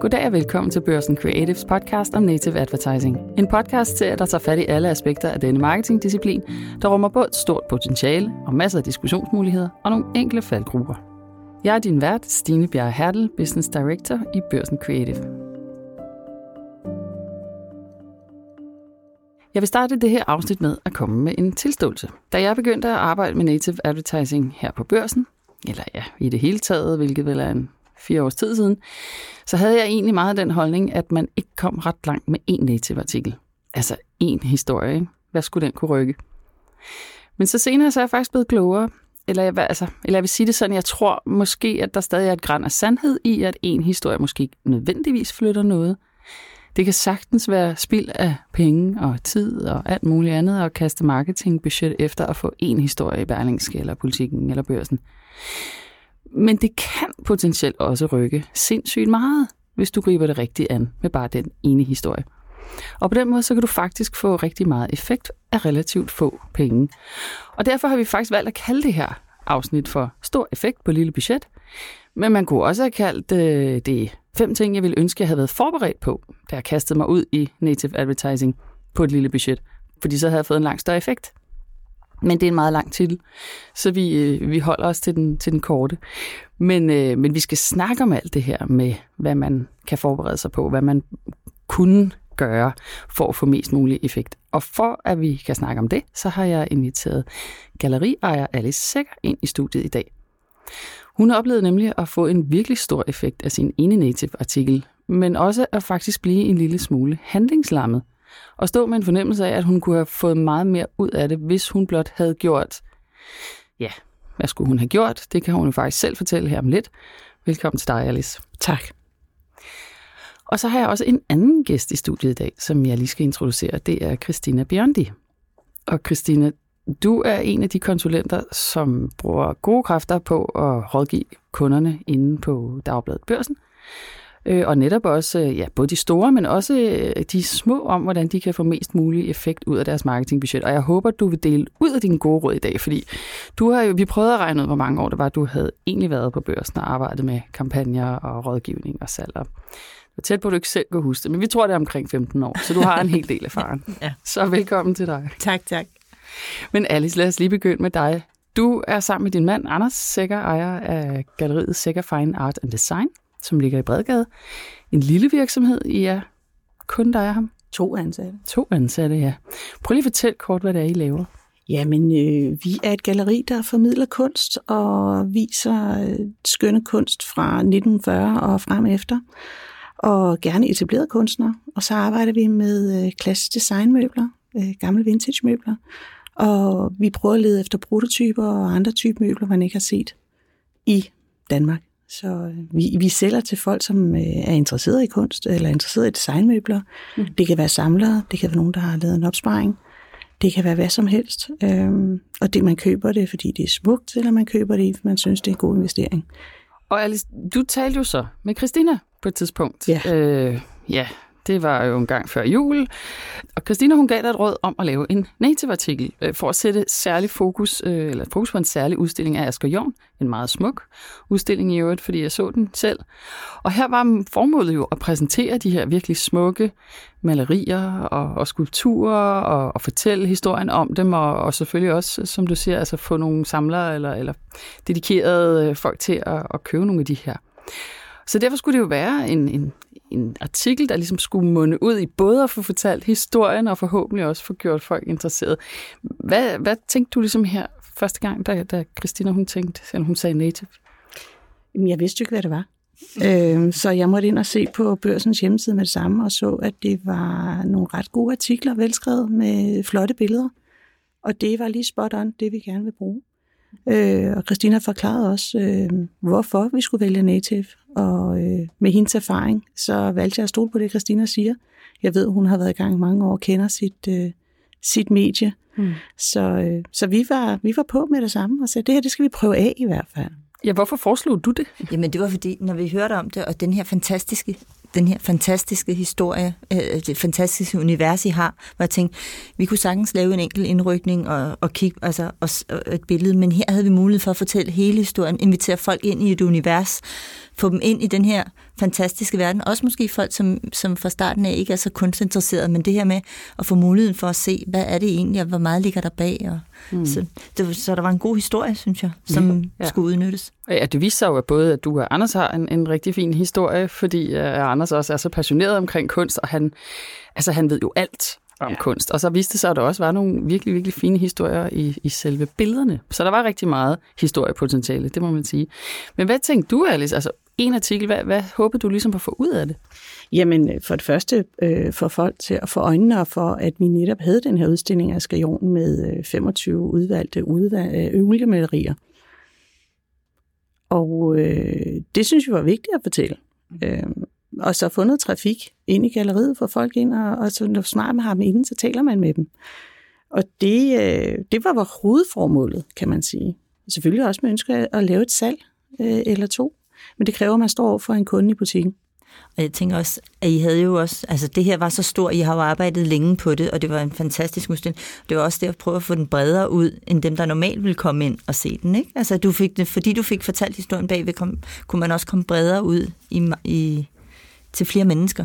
Goddag og velkommen til Børsen Creatives podcast om native advertising. En podcast til, der tager fat i alle aspekter af denne marketingdisciplin, der rummer både et stort potentiale og masser af diskussionsmuligheder og nogle enkle faldgrupper. Jeg er din vært, Stine Bjerre Hertel, Business Director i Børsen Creative. Jeg vil starte det her afsnit med at komme med en tilståelse. Da jeg begyndte at arbejde med native advertising her på børsen, eller ja, i det hele taget, hvilket vel er en fire års tid siden, så havde jeg egentlig meget den holdning, at man ikke kom ret langt med én native artikel. Altså én historie, ikke? Hvad skulle den kunne rykke? Men så senere så er jeg faktisk blevet klogere, eller jeg, altså, eller jeg vil sige det sådan, jeg tror måske, at der stadig er et græn af sandhed i, at en historie måske ikke nødvendigvis flytter noget. Det kan sagtens være spild af penge og tid og alt muligt andet at kaste marketingbudget efter at få en historie i Berlingske eller politikken eller børsen. Men det kan potentielt også rykke sindssygt meget, hvis du griber det rigtigt an med bare den ene historie. Og på den måde, så kan du faktisk få rigtig meget effekt af relativt få penge. Og derfor har vi faktisk valgt at kalde det her afsnit for Stor effekt på lille budget. Men man kunne også have kaldt øh, det fem ting, jeg ville ønske, jeg havde været forberedt på, da jeg kastede mig ud i native advertising på et lille budget. Fordi så havde jeg fået en langt større effekt. Men det er en meget lang titel, så vi, øh, vi holder os til den, til den korte. Men, øh, men vi skal snakke om alt det her med, hvad man kan forberede sig på, hvad man kunne gøre for at få mest mulig effekt. Og for at vi kan snakke om det, så har jeg inviteret galleriejer Alice Sækker ind i studiet i dag. Hun oplevede nemlig at få en virkelig stor effekt af sin ene native artikel, men også at faktisk blive en lille smule handlingslammet – og stå med en fornemmelse af, at hun kunne have fået meget mere ud af det, hvis hun blot havde gjort, ja, hvad skulle hun have gjort? Det kan hun jo faktisk selv fortælle her om lidt. Velkommen til dig, Alice. Tak. Og så har jeg også en anden gæst i studiet i dag, som jeg lige skal introducere. Det er Christina Bjørndi. Og Christina, du er en af de konsulenter, som bruger gode kræfter på at rådgive kunderne inde på Dagbladet Børsen øh, og netop også øh, ja, både de store, men også øh, de små om, hvordan de kan få mest mulig effekt ud af deres marketingbudget. Og jeg håber, du vil dele ud af dine gode råd i dag, fordi du har jo, vi prøvede at regne ud, hvor mange år det var, du havde egentlig været på børsen og arbejdet med kampagner og rådgivning og salg. Det tæt på, at du ikke selv kan huske det, men vi tror, det er omkring 15 år, så du har en hel del erfaring. ja. Så velkommen til dig. Tak, tak. Men Alice, lad os lige begynde med dig. Du er sammen med din mand, Anders Sækker, ejer af galleriet Sækker Fine Art and Design som ligger i Bredgade. En lille virksomhed, I er kun dig og ham? To ansatte. To ansatte, ja. Prøv lige at fortælle kort, hvad det er, I laver. Jamen, øh, vi er et galleri, der formidler kunst og viser øh, skønne kunst fra 1940 og frem efter. Og gerne etablerede kunstnere. Og så arbejder vi med øh, klassisk designmøbler, øh, gamle vintage møbler. Og vi prøver at lede efter prototyper og andre typer møbler, man ikke har set i Danmark. Så øh, vi, vi sælger til folk, som øh, er interesseret i kunst eller interesseret i designmøbler. Mm. Det kan være samlere, det kan være nogen, der har lavet en opsparing. Det kan være hvad som helst. Øhm, og det, man køber det, fordi det er smukt, eller man køber det, fordi man synes, det er en god investering. Og Alice, du talte jo så med Christina på et tidspunkt. Ja. Øh, ja, det var jo en gang før jul. Og Christina hun gav dig et råd om at lave en native-artikel øh, for at sætte særlig fokus, øh, eller fokus på en særlig udstilling af Asger Jorn. En meget smuk udstilling i øvrigt, fordi jeg så den selv. Og her var formålet jo at præsentere de her virkelig smukke malerier og, og skulpturer og, og fortælle historien om dem, og, og selvfølgelig også, som du siger, altså få nogle samlere eller, eller dedikerede øh, folk til at, at købe nogle af de her. Så derfor skulle det jo være en, en, en artikel, der ligesom skulle munde ud i både at få fortalt historien og forhåbentlig også få gjort folk interesseret. Hvad, hvad tænkte du ligesom her første gang, da, da Christina hun tænkte, eller hun sagde native? Jamen, jeg vidste jo ikke, hvad det var. øh, så jeg måtte ind og se på børsens hjemmeside med det samme, og så, at det var nogle ret gode artikler, velskrevet med flotte billeder. Og det var lige spot on, det vi gerne vil bruge. Øh, og Christina forklarede også, øh, hvorfor vi skulle vælge native. Og øh, med hendes erfaring, så valgte jeg at stole på det, Christina siger. Jeg ved, hun har været i gang i mange år og kender sit, øh, sit medie. Mm. Så, øh, så vi, var, vi var på med det samme og sagde, det her det skal vi prøve af i hvert fald. Ja, hvorfor foreslog du det? Jamen det var fordi, når vi hørte om det, og den her fantastiske den her fantastiske historie, øh, øh, det fantastiske univers, I har, hvor jeg tænkte, vi kunne sagtens lave en enkelt indrykning og, og kigge altså, og, og et billede, men her havde vi mulighed for at fortælle hele historien, invitere folk ind i et univers, få dem ind i den her fantastiske verden. Også måske folk, som, som fra starten af ikke er så kunstinteresserede, men det her med at få muligheden for at se, hvad er det egentlig, og hvor meget ligger der bag. Og, mm. så, det, så der var en god historie, synes jeg, som ja. skulle udnyttes. Ja, det viser sig jo at både, at du og Anders har en, en rigtig fin historie, fordi uh, Anders også er så passioneret omkring kunst, og han, altså, han ved jo alt om ja. kunst. Og så viste det sig, at der også var nogle virkelig, virkelig fine historier i, i selve billederne. Så der var rigtig meget historiepotentiale, det må man sige. Men hvad tænkte du, Alice? Altså, en artikel, hvad, hvad håbede du ligesom på at få ud af det? Jamen, øh, for det første øh, for folk til at få øjnene og for, at vi netop havde den her udstilling af Skrion med øh, 25 udvalgte udvalg. Øh, og øh, det synes vi var vigtigt at fortælle. Øh, og så få noget trafik ind i galleriet, for folk ind, og, og så når snart man har dem inde, så taler man med dem. Og det, øh, det var vores hovedformålet, kan man sige. Selvfølgelig også med ønske at lave et salg øh, eller to, men det kræver, at man står over for en kunde i butikken. Og jeg tænker også, at I havde jo også, altså det her var så stort, I har jo arbejdet længe på det, og det var en fantastisk udstilling. Det var også det at prøve at få den bredere ud, end dem, der normalt ville komme ind og se den, ikke? Altså du fik det, fordi du fik fortalt historien bagved, kom, kunne man også komme bredere ud i, i, til flere mennesker.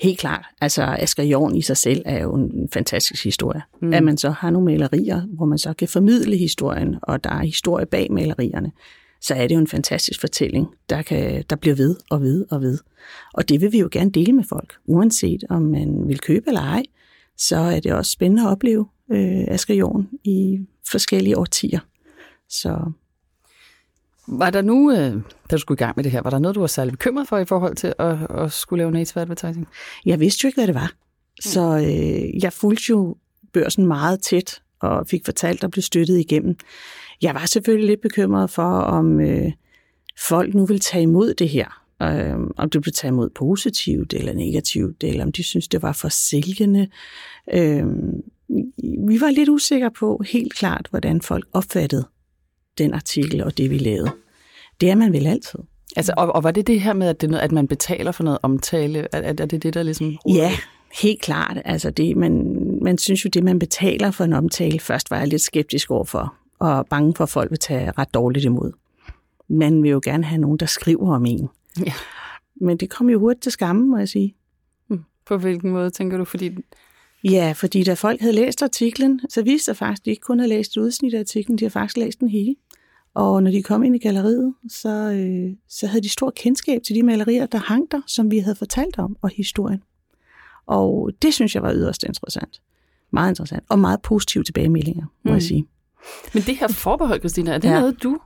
Helt klart. Altså Asger Jorn i sig selv er jo en fantastisk historie. Mm. At man så har nogle malerier, hvor man så kan formidle historien, og der er historie bag malerierne, så er det jo en fantastisk fortælling, der, kan, der bliver ved og ved og ved. Og det vil vi jo gerne dele med folk, uanset om man vil købe eller ej. Så er det også spændende at opleve øh, Asger Jorn i forskellige årtier. Så var der nu, øh, da du skulle i gang med det her, var der noget, du var særlig bekymret for i forhold til at, at skulle lave native advertising? Jeg vidste jo ikke, hvad det var. Så øh, jeg fulgte jo børsen meget tæt og fik fortalt og blev støttet igennem. Jeg var selvfølgelig lidt bekymret for, om øh, folk nu vil tage imod det her. Øh, om det blev taget imod positivt eller negativt, eller om de synes, det var for sælgende. Øh, vi var lidt usikre på helt klart, hvordan folk opfattede den artikel og det, vi lavede. Det er man vel altid. Altså, og, og var det det her med, at, det, at man betaler for noget omtale? Er, er det det, der ligesom... Ja, helt klart. Altså, det, man, man synes jo, det, man betaler for en omtale, først var jeg lidt skeptisk overfor, og bange for, at folk vil tage ret dårligt imod. Man vil jo gerne have nogen, der skriver om en. Ja. Men det kom jo hurtigt til skamme, må jeg sige. Hm. På hvilken måde, tænker du? Fordi Ja, fordi da folk havde læst artiklen, så viste det faktisk, at de ikke kun havde læst udsnit af artiklen, de har faktisk læst den hele. Og når de kom ind i galleriet, så, øh, så havde de stor kendskab til de malerier, der hang der, som vi havde fortalt om, og historien. Og det synes jeg var yderst interessant. Meget interessant. Og meget positive tilbagemeldinger, må mm. jeg sige. Men det her forbehold, Christina, er det ja. noget, du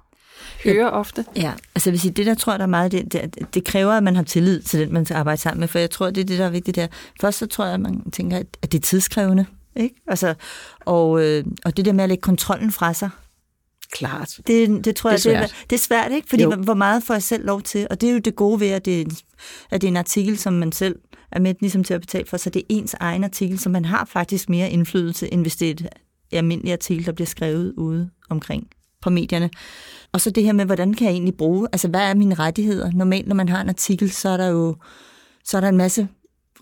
hører ofte? Ja, altså jeg vil sige, det der tror jeg, der er meget, det, det, det kræver, at man har tillid til den, man skal arbejde sammen med, for jeg tror, det er det, der er vigtigt der. Først så tror jeg, at man tænker, at det er tidskrævende, ikke? Altså, og, øh, og det der med at lægge kontrollen fra sig, Klart. Det, det tror det jeg, det er, det er svært, ikke? Fordi jo. hvor meget får jeg selv lov til? Og det er jo det gode ved, at det, er, at det er en artikel, som man selv er med ligesom til at betale for, så det er ens egen artikel, så man har faktisk mere indflydelse, end hvis det er et almindeligt artikel, der bliver skrevet ude omkring på medierne. Og så det her med, hvordan kan jeg egentlig bruge, altså hvad er mine rettigheder? Normalt, når man har en artikel, så er der jo så er der en masse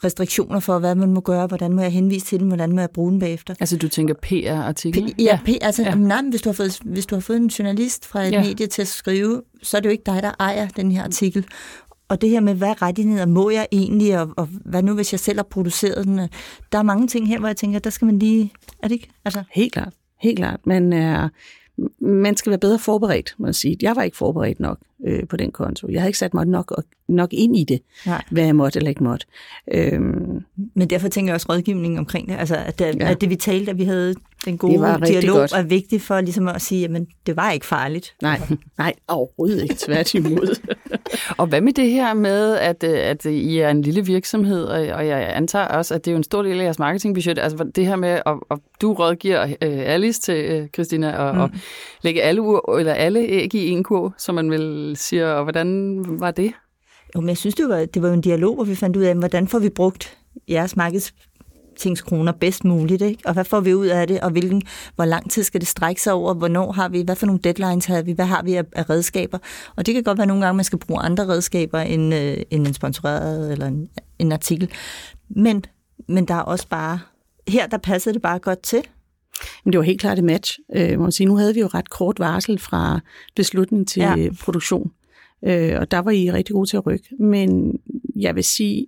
restriktioner for, hvad man må gøre, hvordan må jeg henvise til den, hvordan må jeg bruge den bagefter. Altså du tænker PR-artikel? ja, P, altså ja. nej, hvis du, har fået, hvis du har fået en journalist fra et ja. medie til at skrive, så er det jo ikke dig, der ejer den her artikel. Og det her med, hvad rettigheder må jeg egentlig, og, og hvad nu, hvis jeg selv har produceret den? Der er mange ting her, hvor jeg tænker, der skal man lige... Er det ikke? Altså... Helt klart. Helt klart. Men er, man skal være bedre forberedt, må jeg sige. Jeg var ikke forberedt nok øh, på den konto. Jeg havde ikke sat mig nok, nok ind i det, Nej. hvad jeg måtte eller ikke måtte. Øhm, Men derfor tænker jeg også rådgivning omkring det. Altså, at, det, ja. at det vi talte, at vi havde den gode dialog, godt. er vigtigt for ligesom at sige, at det var ikke farligt. Nej, nej overhovedet ikke. Tværtimod. og hvad med det her med, at, øh, at I er en lille virksomhed, og jeg antager også, at det er jo en stor del af jeres marketingbudget. Altså det her med, at, at du rådgiver øh, Alice til Christina, og, mm. og lægge alle, eller alle æg i en kurv, som man vil sige, og hvordan var det? Jo, men jeg synes, det var, det var jo en dialog, hvor vi fandt ud af, hvordan får vi brugt jeres markedstingskroner bedst muligt, ikke? og hvad får vi ud af det, og hvilken, hvor lang tid skal det strække sig over, hvornår har vi, hvad for nogle deadlines har vi, hvad har vi af, af redskaber, og det kan godt være nogle gange, man skal bruge andre redskaber end, øh, end en sponsoreret eller en, en artikel, men, men der er også bare, her der passer det bare godt til, men det var helt klart et match. Øh, må sige. Nu havde vi jo ret kort varsel fra beslutning til ja. produktion. Øh, og der var I rigtig gode til at rykke. Men jeg vil sige,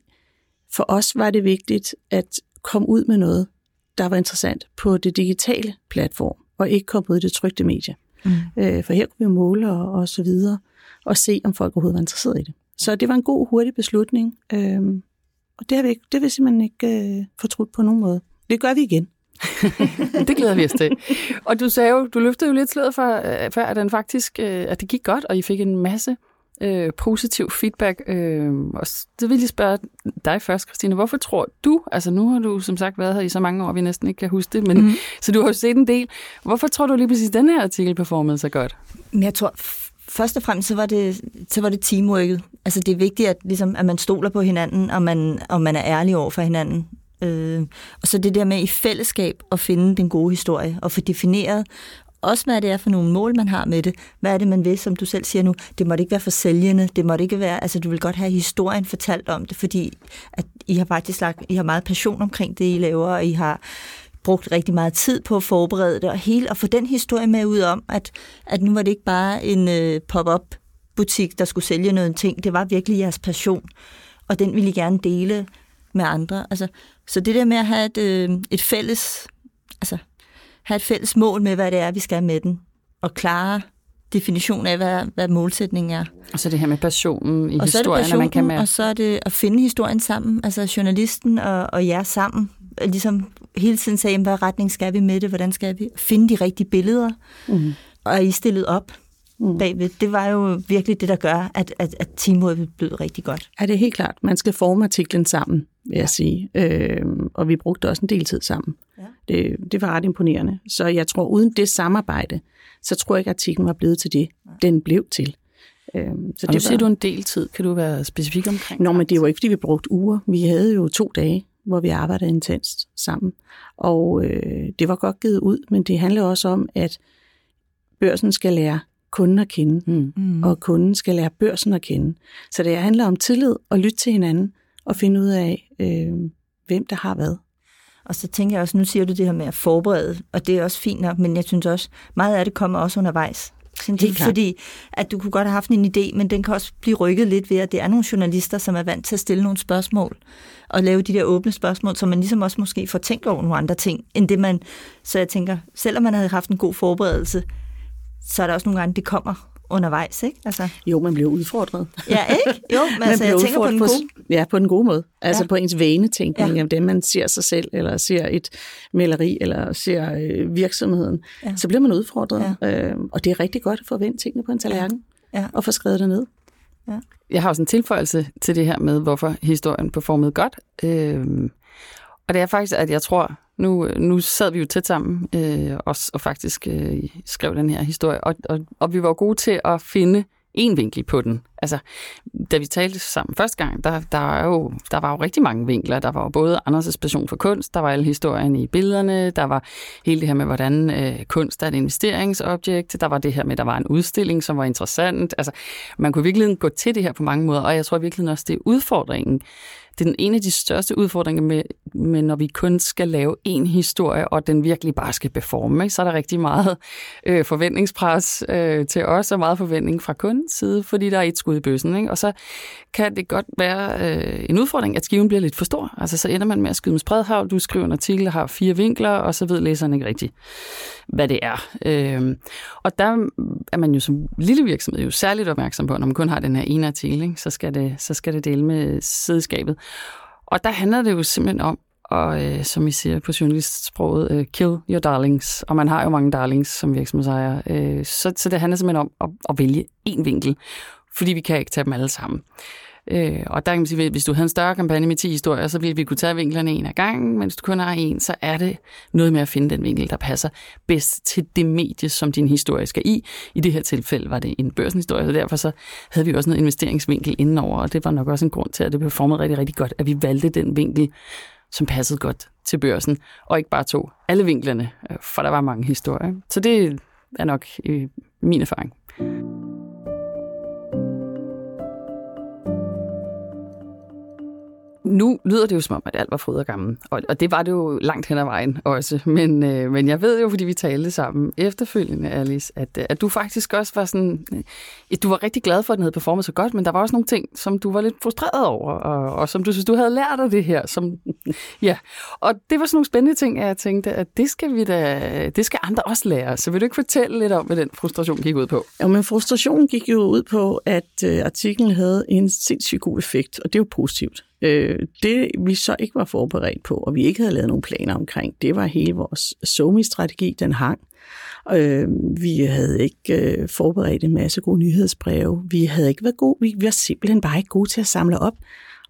for os var det vigtigt at komme ud med noget, der var interessant på det digitale platform, og ikke komme ud i det trygte medie. Mm. Øh, for her kunne vi måle og, og så videre, og se, om folk overhovedet var interesseret i det. Så det var en god, hurtig beslutning, øh, og det har vi, ikke, det har vi simpelthen ikke øh, fortrudt på nogen måde. Det gør vi igen. det glæder vi os til. Og du sagde jo, du løftede jo lidt sløret for, øh, for at, den faktisk, øh, at det gik godt, og I fik en masse øh, positiv feedback. Øh, og det vil jeg spørge dig først, Christine. Hvorfor tror du, altså nu har du som sagt været her i så mange år, vi næsten ikke kan huske det, men, mm. så du har jo set en del. Hvorfor tror du lige præcis, at den her artikel performede så godt? Jeg tror, først og fremmest så var det, så var det teamworket. Altså det er vigtigt, at, ligesom, at man stoler på hinanden, og man, og man er ærlig over for hinanden. Øh, og så det der med i fællesskab at finde den gode historie, og få defineret også hvad det er for nogle mål, man har med det. Hvad er det, man vil, som du selv siger nu? Det måtte ikke være for sælgende. Det måtte ikke være, altså du vil godt have historien fortalt om det, fordi at I har faktisk lagt, I har meget passion omkring det, I laver, og I har brugt rigtig meget tid på at forberede det, og hele, at få den historie med ud om, at, at nu var det ikke bare en øh, pop-up butik, der skulle sælge noget ting. Det var virkelig jeres passion, og den ville I gerne dele med andre. Altså, så det der med at have et, øh, et fælles, have et fælles mål med, hvad det er, vi skal med den, og klare definition af, hvad, hvad målsætningen er. Og så det her med passionen i og historien, så er det man kan med... og så er det at finde historien sammen, altså journalisten og, og jer sammen, ligesom hele tiden sagde, hvad retning skal vi med det, hvordan skal vi finde de rigtige billeder, mm. og er I stillet op mm. bagved. Det var jo virkelig det, der gør, at, at, at teamworket blev rigtig godt. Ja, det er helt klart. Man skal forme artiklen sammen, vil jeg ja. sige. Øh, og vi brugte også en del tid sammen. Ja. Det, det var ret imponerende. Så jeg tror, uden det samarbejde, så tror jeg ikke, at artiklen var blevet til det, ja. den blev til. Øh, så og det nu siger var... du en del tid. Kan du være specifik omkring Nå, men det var ikke, fordi vi brugte uger. Vi havde jo to dage, hvor vi arbejdede intenst sammen. Og øh, det var godt givet ud, men det handler også om, at børsen skal lære kunden at kende, mm. mm. og kunden skal lære børsen at kende. Så det handler om tillid og lytte til hinanden og finde ud af, øh, hvem der har hvad. Og så tænker jeg også, nu siger du det her med at forberede, og det er også fint nok, men jeg synes også, meget af det kommer også undervejs. Helt fordi at du kunne godt have haft en idé, men den kan også blive rykket lidt ved, at det er nogle journalister, som er vant til at stille nogle spørgsmål, og lave de der åbne spørgsmål, så man ligesom også måske får tænkt over nogle andre ting, end det man... Så jeg tænker, selvom man havde haft en god forberedelse, så er der også nogle gange, det kommer undervejs, ikke? Altså. Jo, man bliver udfordret. Ja, ikke? Jo, men altså, jeg tænker på den gode... På, ja, på den gode måde. Altså ja. på ens vanetænkning, ja. af det, man ser sig selv, eller ser et maleri, eller ser øh, virksomheden, ja. så bliver man udfordret. Ja. Øh, og det er rigtig godt at få vendt tingene på en tallerken, ja. Ja. og få skrevet det ned. Ja. Jeg har også en tilføjelse til det her med, hvorfor historien performede godt. Øh, og det er faktisk, at jeg tror, nu, nu sad vi jo tæt sammen øh, og, og faktisk øh, skrev den her historie, og, og, og vi var gode til at finde en vinkel på den. Altså, da vi talte sammen første gang, der, der, var jo, der var jo rigtig mange vinkler. Der var jo både Anders' passion for kunst, der var alle historien i billederne, der var hele det her med, hvordan øh, kunst er et investeringsobjekt, der var det her med, der var en udstilling, som var interessant. Altså, man kunne virkelig gå til det her på mange måder, og jeg tror virkelig også, det er udfordringen det er den ene af de største udfordringer med, med når vi kun skal lave en historie, og den virkelig bare skal performe. Ikke? Så er der rigtig meget øh, forventningspres øh, til os, og meget forventning fra kundens side, fordi der er et skud i bøssen. Ikke? Og så kan det godt være øh, en udfordring, at skiven bliver lidt for stor. Altså så ender man med at skyde med spredhavl, du skriver en artikel, der har fire vinkler, og så ved læseren ikke rigtigt, hvad det er. Øh, og der er man jo som lille virksomhed jo særligt opmærksom på, når man kun har den her ene artikel, ikke? Så, skal det, så skal det dele med sædskabet. Og der handler det jo simpelthen om, og øh, som I siger på journalistsproget, øh, kill your darlings. Og man har jo mange darlings som virksomhedsejer. Øh, så, så det handler simpelthen om at, at vælge én vinkel, fordi vi kan ikke tage dem alle sammen. Øh, og der kan man sige, at hvis du havde en større kampagne med 10 historier, så ville vi kunne tage vinklerne en af gangen, men hvis du kun har en, så er det noget med at finde den vinkel, der passer bedst til det medie, som din historie skal i. I det her tilfælde var det en børsenhistorie, så derfor så havde vi også noget investeringsvinkel indenover, og det var nok også en grund til, at det performede rigtig, rigtig godt, at vi valgte den vinkel, som passede godt til børsen, og ikke bare tog alle vinklerne, øh, for der var mange historier. Så det er nok øh, min erfaring. Nu lyder det jo som om, at alt var fryd og gammel, og, og det var det jo langt hen ad vejen også. Men, øh, men jeg ved jo, fordi vi talte sammen efterfølgende, Alice, at, øh, at du faktisk også var sådan... Øh, du var rigtig glad for, at den havde performet så godt, men der var også nogle ting, som du var lidt frustreret over, og, og som du synes, du havde lært af det her. Som, ja. Og det var sådan nogle spændende ting, at jeg tænkte, at det skal, vi da, det skal andre også lære. Så vil du ikke fortælle lidt om, hvad den frustration gik ud på? Ja, men frustrationen gik jo ud på, at øh, artiklen havde en sindssygt god effekt, og det er jo positivt. Øh, det vi så ikke var forberedt på, og vi ikke havde lavet nogen planer omkring, det var hele vores SOMI-strategi, den hang. Øh, vi havde ikke øh, forberedt en masse gode nyhedsbreve. Vi havde ikke været gode. Vi, vi var simpelthen bare ikke gode til at samle op.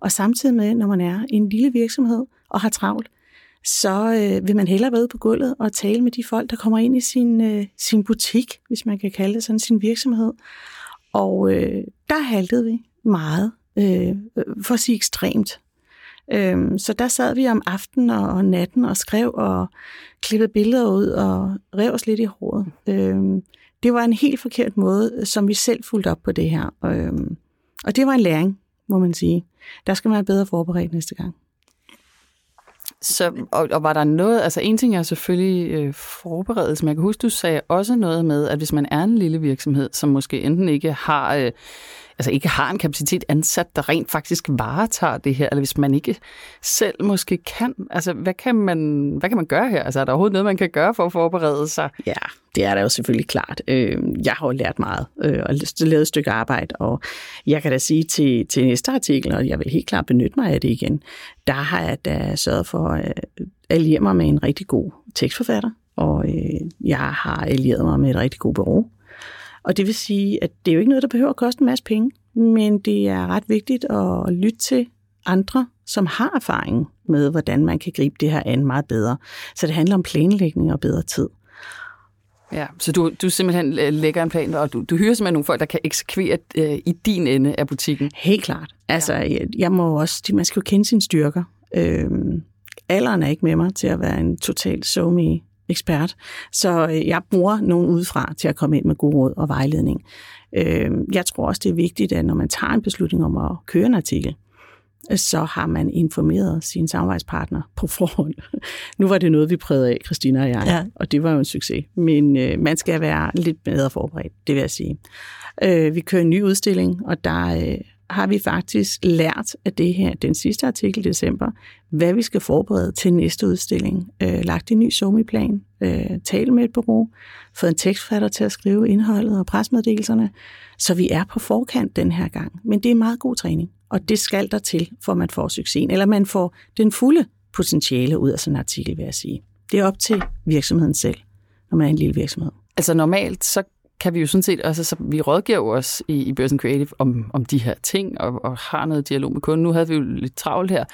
Og samtidig med, når man er en lille virksomhed og har travlt, så øh, vil man hellere være ude på gulvet og tale med de folk, der kommer ind i sin, øh, sin butik, hvis man kan kalde det sådan, sin virksomhed. Og øh, der haltede vi meget øh, for at sige ekstremt. Øh, så der sad vi om aftenen og, og natten og skrev og klippede billeder ud og rev os lidt i håret. Øh, det var en helt forkert måde, som vi selv fulgte op på det her. Øh, og det var en læring, må man sige. Der skal man være bedre forberedt næste gang. Så, og, og var der noget, altså en ting er selvfølgelig øh, forberedelse, men jeg kan huske, du sagde også noget med, at hvis man er en lille virksomhed, som måske enten ikke har øh, altså ikke har en kapacitet ansat, der rent faktisk varetager det her, eller hvis man ikke selv måske kan, altså hvad kan man, hvad kan man gøre her? Altså er der overhovedet noget, man kan gøre for at forberede sig? Ja, det er der jo selvfølgelig klart. Øhm, jeg har jo lært meget øh, og lavet et stykke arbejde, og jeg kan da sige til, til næste artikel, og jeg vil helt klart benytte mig af det igen, der har jeg da sørget for øh, at alliere mig med en rigtig god tekstforfatter, og øh, jeg har allieret mig med et rigtig godt bureau, og det vil sige, at det er jo ikke noget, der behøver at koste en masse penge, men det er ret vigtigt at lytte til andre, som har erfaring med, hvordan man kan gribe det her an meget bedre. Så det handler om planlægning og bedre tid. Ja, så du, du simpelthen lægger en plan, og du, du hyrer simpelthen nogle folk, der kan eksekvere øh, i din ende af butikken. Helt klart. Altså, ja. jeg, jeg må også, man skal jo kende sine styrker. Øhm, alderen er ikke med mig til at være en total somi ekspert. Så øh, jeg bruger nogen udefra til at komme ind med god råd og vejledning. Øh, jeg tror også, det er vigtigt, at når man tager en beslutning om at køre en artikel, så har man informeret sin samarbejdspartner på forhånd. nu var det noget, vi prøvede af, Christina og jeg, ja. og det var jo en succes. Men øh, man skal være lidt bedre forberedt, det vil jeg sige. Øh, vi kører en ny udstilling, og der øh, har vi faktisk lært af det her, den sidste artikel i december, hvad vi skal forberede til næste udstilling. Øh, lagt en ny somiplan, øh, tale med et bureau, fået en tekstfatter til at skrive indholdet og presmeddelelserne, så vi er på forkant den her gang. Men det er meget god træning, og det skal der til, for man får succesen, eller man får den fulde potentiale ud af sådan en artikel, vil jeg sige. Det er op til virksomheden selv, når man er en lille virksomhed. Altså normalt, så kan vi jo sådan set også, så vi rådgiver jo os i, i Børsen Creative om, om de her ting, og, og har noget dialog med kunden. Nu havde vi jo lidt travlt her.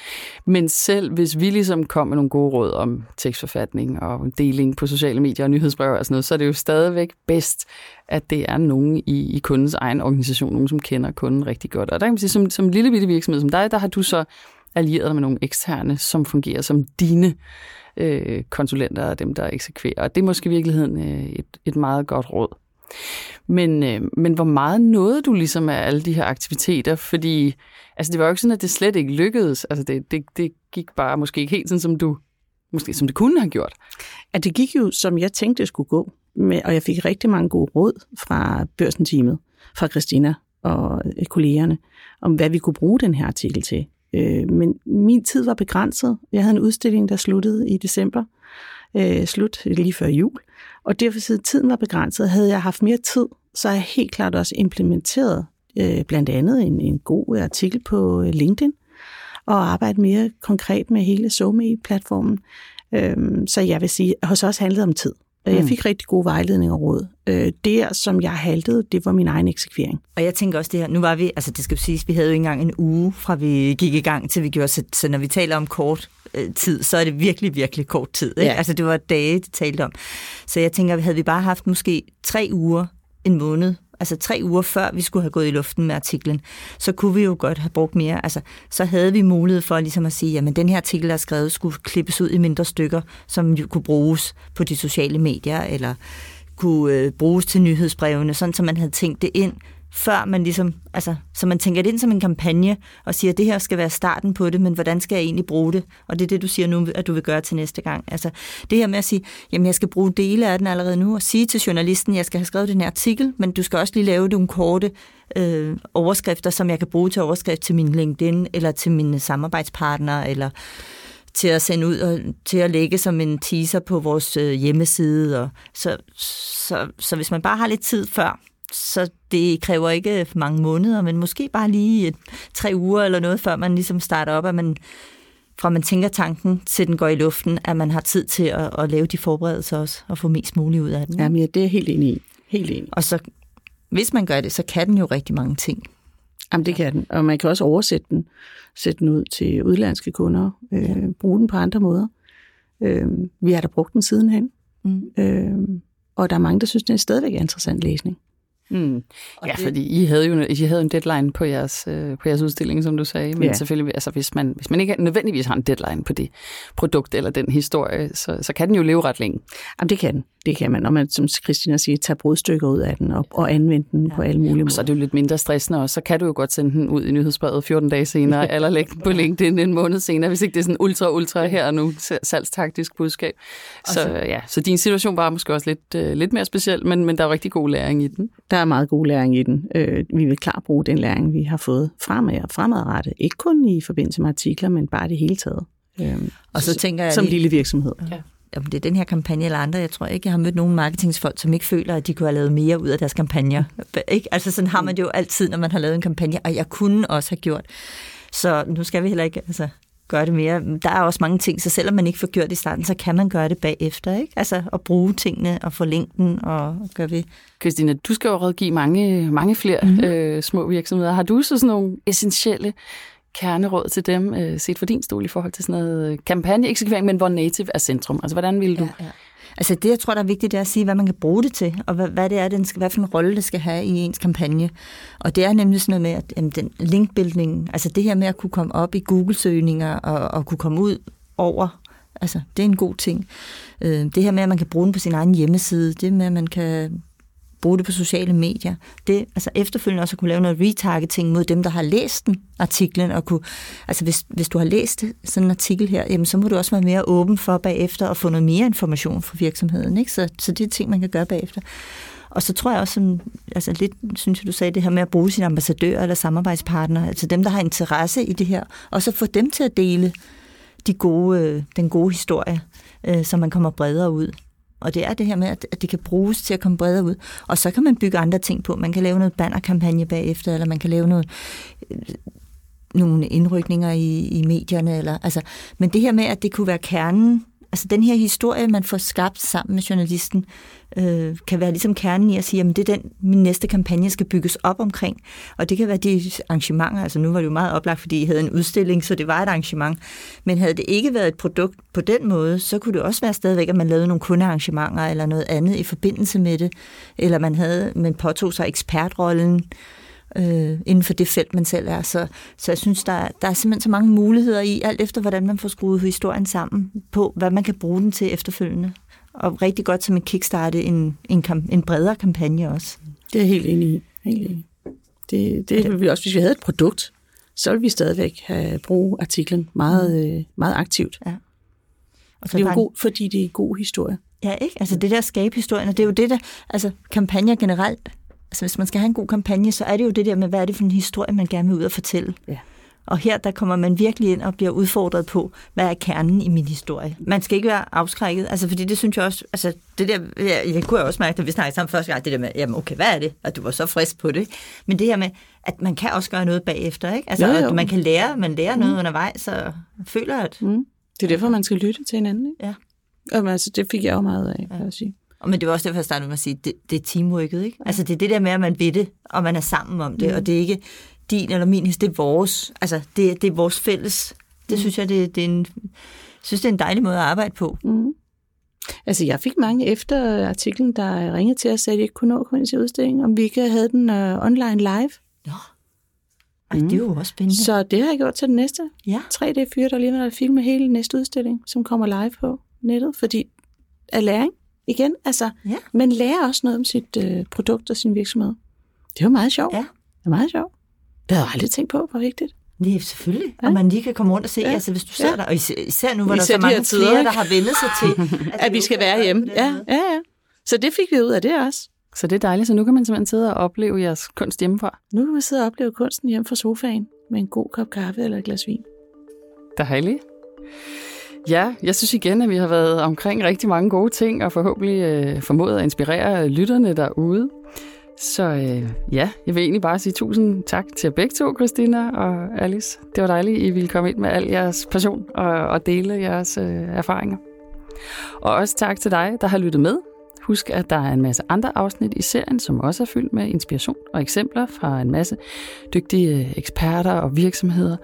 Men selv hvis vi ligesom kom med nogle gode råd om tekstforfatning og deling på sociale medier og nyhedsbreve og sådan noget, så er det jo stadigvæk bedst, at det er nogen i, i kundens egen organisation, nogen som kender kunden rigtig godt. Og der kan man sige, som, som lille bitte virksomhed som dig, der har du så allieret dig med nogle eksterne, som fungerer som dine øh, konsulenter og dem, der eksekverer. Og det er måske i virkeligheden øh, et, et meget godt råd. Men, øh, men hvor meget nåede du ligesom af alle de her aktiviteter? Fordi altså, det var jo ikke sådan, at det slet ikke lykkedes. Altså, det, det, det gik bare måske ikke helt sådan, som du måske som det kunne have gjort. At det gik jo, som jeg tænkte, det skulle gå. Med, og jeg fik rigtig mange gode råd fra børsenteamet, fra Christina og øh, kollegerne, om hvad vi kunne bruge den her artikel til. Øh, men min tid var begrænset. Jeg havde en udstilling, der sluttede i december, øh, slut lige før jul. Og derfor siden tiden var begrænset, havde jeg haft mere tid, så har jeg helt klart også implementeret øh, blandt andet en, en god artikel på øh, LinkedIn, og arbejdet mere konkret med hele SoMe-platformen. Øhm, så jeg vil sige, at hos os handlede om tid. Jeg mm. fik rigtig gode vejledning og råd. Øh, det, som jeg haltede, det var min egen eksekvering. Og jeg tænker også det her, nu var vi, altså det skal jo siges, vi havde jo ikke engang en uge fra vi gik i gang til vi gjorde, så, så når vi taler om kort øh, tid, så er det virkelig, virkelig kort tid. Ikke? Ja. Altså det var dage, det talte om. Så jeg tænker, havde vi bare haft måske tre uger, en måned, altså tre uger før vi skulle have gået i luften med artiklen, så kunne vi jo godt have brugt mere. Altså, så havde vi mulighed for ligesom at sige, at den her artikel, der er skrevet, skulle klippes ud i mindre stykker, som jo kunne bruges på de sociale medier, eller kunne øh, bruges til nyhedsbrevene, sådan så man havde tænkt det ind før man ligesom, altså, så man tænker det ind som en kampagne, og siger, at det her skal være starten på det, men hvordan skal jeg egentlig bruge det? Og det er det, du siger nu, at du vil gøre til næste gang. Altså, det her med at sige, jamen jeg skal bruge dele af den allerede nu, og sige til journalisten, jeg skal have skrevet den her artikel, men du skal også lige lave nogle korte øh, overskrifter, som jeg kan bruge til overskrift til min LinkedIn, eller til mine samarbejdspartnere, eller til at sende ud og til at lægge som en teaser på vores øh, hjemmeside. Og så, så, så hvis man bare har lidt tid før, så det kræver ikke mange måneder, men måske bare lige et, tre uger eller noget, før man ligesom starter op, at man fra man tænker tanken til den går i luften, at man har tid til at, at lave de forberedelser også, og få mest muligt ud af den. Jamen ja, det er helt enig i. Helt enig. Og så, hvis man gør det, så kan den jo rigtig mange ting. Jamen det kan den, og man kan også oversætte den, sætte den ud til udlandske kunder, øh, ja. bruge den på andre måder. Øh, vi har da brugt den sidenhen, mm. øh, og der er mange, der synes, det er stadigvæk interessant læsning. Mm. Ja, det... fordi I havde jo I havde en deadline på jeres, øh, på jeres udstilling, som du sagde. Men ja. selvfølgelig, altså, hvis, man, hvis man ikke nødvendigvis har en deadline på det produkt eller den historie, så, så kan den jo leve ret længe. Jamen, det kan den. Det kan man, når man, som Christina siger, tager brudstykker ud af den og, og anvende den ja. på alle mulige måder. Og så er det jo lidt mindre stressende, og så kan du jo godt sende den ud i nyhedsbrevet 14 dage senere, eller lægge den på LinkedIn en måned senere, hvis ikke det er sådan ultra, ultra her og nu salgstaktisk budskab. Så, så, ja, så din situation var måske også lidt, uh, lidt mere speciel, men, men der er rigtig god læring i den. Der er meget god læring i den. Øh, vi vil klart bruge den læring, vi har fået fremad og fremadrettet. Ikke kun i forbindelse med artikler, men bare det hele taget. Øh, og så tænker jeg som lille virksomhed. Ja om det er den her kampagne eller andre, jeg tror ikke, jeg har mødt nogen marketingsfolk, som ikke føler, at de kunne have lavet mere ud af deres kampagner. Ikke? Altså sådan har man det jo altid, når man har lavet en kampagne, og jeg kunne også have gjort. Så nu skal vi heller ikke altså, gøre det mere. Der er også mange ting, så selvom man ikke får gjort det i starten, så kan man gøre det bagefter. Ikke? Altså at bruge tingene og få længden og gøre ved. Christina, du skal jo rådgive mange, mange flere mm-hmm. øh, små virksomheder. Har du så sådan nogle essentielle kerneråd til dem, øh, set for din stol i forhold til sådan noget øh, kampagneeksekvering, men hvor native er centrum? Altså, hvordan vil du? Ja, ja. Altså det, jeg tror, der er vigtigt, det er at sige, hvad man kan bruge det til, og hvad, hvad det er, den skal, hvad for en rolle det skal have i ens kampagne. Og det er nemlig sådan noget med, at jamen, den linkbuilding, altså det her med at kunne komme op i Google-søgninger og, og kunne komme ud over, altså det er en god ting. Øh, det her med, at man kan bruge den på sin egen hjemmeside, det med, at man kan bruge det på sociale medier. Det, altså efterfølgende også at kunne lave noget retargeting mod dem, der har læst den artiklen, og kunne, altså hvis, hvis du har læst sådan en artikel her, jamen så må du også være mere åben for bagefter at få noget mere information fra virksomheden. Ikke? Så, så det er ting, man kan gøre bagefter. Og så tror jeg også, som, altså lidt, synes jeg, du sagde det her med at bruge sine ambassadører eller samarbejdspartnere, altså dem, der har interesse i det her, og så få dem til at dele de gode, øh, den gode historie, øh, så man kommer bredere ud. Og det er det her med, at det kan bruges til at komme bredere ud. Og så kan man bygge andre ting på. Man kan lave noget bannerkampagne bagefter, eller man kan lave noget, øh, nogle indrykninger i, i medierne. Eller, altså, men det her med, at det kunne være kernen altså den her historie, man får skabt sammen med journalisten, øh, kan være ligesom kernen i at sige, at det er den, min næste kampagne skal bygges op omkring. Og det kan være de arrangementer, altså nu var det jo meget oplagt, fordi I havde en udstilling, så det var et arrangement. Men havde det ikke været et produkt på den måde, så kunne det også være stadigvæk, at man lavede nogle kundearrangementer eller noget andet i forbindelse med det. Eller man havde, man påtog sig ekspertrollen øh, inden for det felt, man selv er. Så, så jeg synes, der, der er simpelthen så mange muligheder i, alt efter hvordan man får skruet historien sammen, på hvad man kan bruge den til efterfølgende. Og rigtig godt som en kickstarte en, en, en bredere kampagne også. Det er jeg helt enig i. Helt enig. Det, det vil vi også, hvis vi havde et produkt, så ville vi stadigvæk have bruge artiklen meget, mm. øh, meget aktivt. Ja. Og så det er jo god, fordi det er god historie. Ja, ikke? Altså det der skabe historien, og det er jo det der, altså kampagner generelt altså hvis man skal have en god kampagne, så er det jo det der med, hvad er det for en historie, man gerne vil ud og fortælle. Ja. Og her der kommer man virkelig ind og bliver udfordret på, hvad er kernen i min historie. Man skal ikke være afskrækket, altså fordi det synes jeg også, altså det der, jeg, jeg kunne også mærke, at vi snakkede sammen første gang, det der med, jamen okay, hvad er det? Og du var så frisk på det. Men det her med, at man kan også gøre noget bagefter, ikke? Altså jo. at man kan lære, man lærer noget mm. undervejs, så føler at... Mm. Det er derfor, man skal lytte til hinanden, ikke? Ja. Og altså, det fik jeg jo meget af, kan ja. jeg sige. Og men det var også derfor, jeg startede med at sige, det, det er teamworket, ikke? Altså det er det der med, at man ved det, og man er sammen om det, mm. og det er ikke din eller min, det er vores, altså det, det er vores fælles. Det mm. synes jeg, det, det er en, synes, det er en dejlig måde at arbejde på. Mm. Altså, jeg fik mange efter artiklen, der ringede til os, at de ikke kunne nå at komme ind til udstillingen, om vi ikke havde den uh, online live. Ja. Ej, mm. det er jo også spændende. Så det har jeg gjort til den næste. Ja. 3D-fyre, der lige når filme hele næste udstilling, som kommer live på nettet, fordi af læring igen. Altså, ja. man lærer også noget om sit øh, produkt og sin virksomhed. Det var meget sjovt. Ja. Det var meget sjovt. Det havde jeg aldrig tænkt på, hvor vigtigt. Det er selvfølgelig. Ja. Og man lige kan komme rundt og se, ja. altså hvis du sidder ja. der, og især, nu, hvor Især der er så mange tider, flere, der har vendet sig til, At, det vi skal være at hjemme. Ja, ja, ja. Så det fik vi ud af det også. Så det er dejligt, så nu kan man simpelthen sidde og opleve jeres kunst hjemmefra. Nu kan man sidde og opleve kunsten hjemme fra sofaen med en god kop kaffe eller et glas vin. Dejligt. Ja, jeg synes igen, at vi har været omkring rigtig mange gode ting, og forhåbentlig øh, formået at inspirere lytterne derude. Så øh, ja, jeg vil egentlig bare sige tusind tak til jer begge to, Christina og Alice. Det var dejligt, at I ville komme ind med al jeres passion og, og dele jeres øh, erfaringer. Og også tak til dig, der har lyttet med. Husk, at der er en masse andre afsnit i serien, som også er fyldt med inspiration og eksempler fra en masse dygtige øh, eksperter og virksomheder.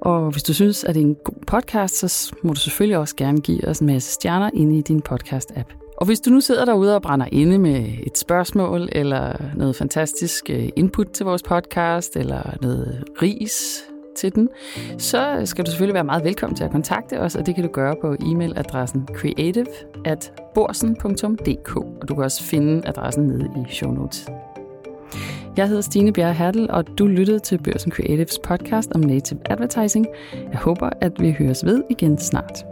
Og hvis du synes, at det er en god podcast, så må du selvfølgelig også gerne give os en masse stjerner inde i din podcast-app. Og hvis du nu sidder derude og brænder inde med et spørgsmål, eller noget fantastisk øh, input til vores podcast, eller noget ris til den, så skal du selvfølgelig være meget velkommen til at kontakte os, og det kan du gøre på e-mailadressen creative at borsen.dk, og du kan også finde adressen nede i show notes. Jeg hedder Stine Bjerre Hertel, og du lyttede til Børsen Creatives podcast om native advertising. Jeg håber, at vi høres ved igen snart.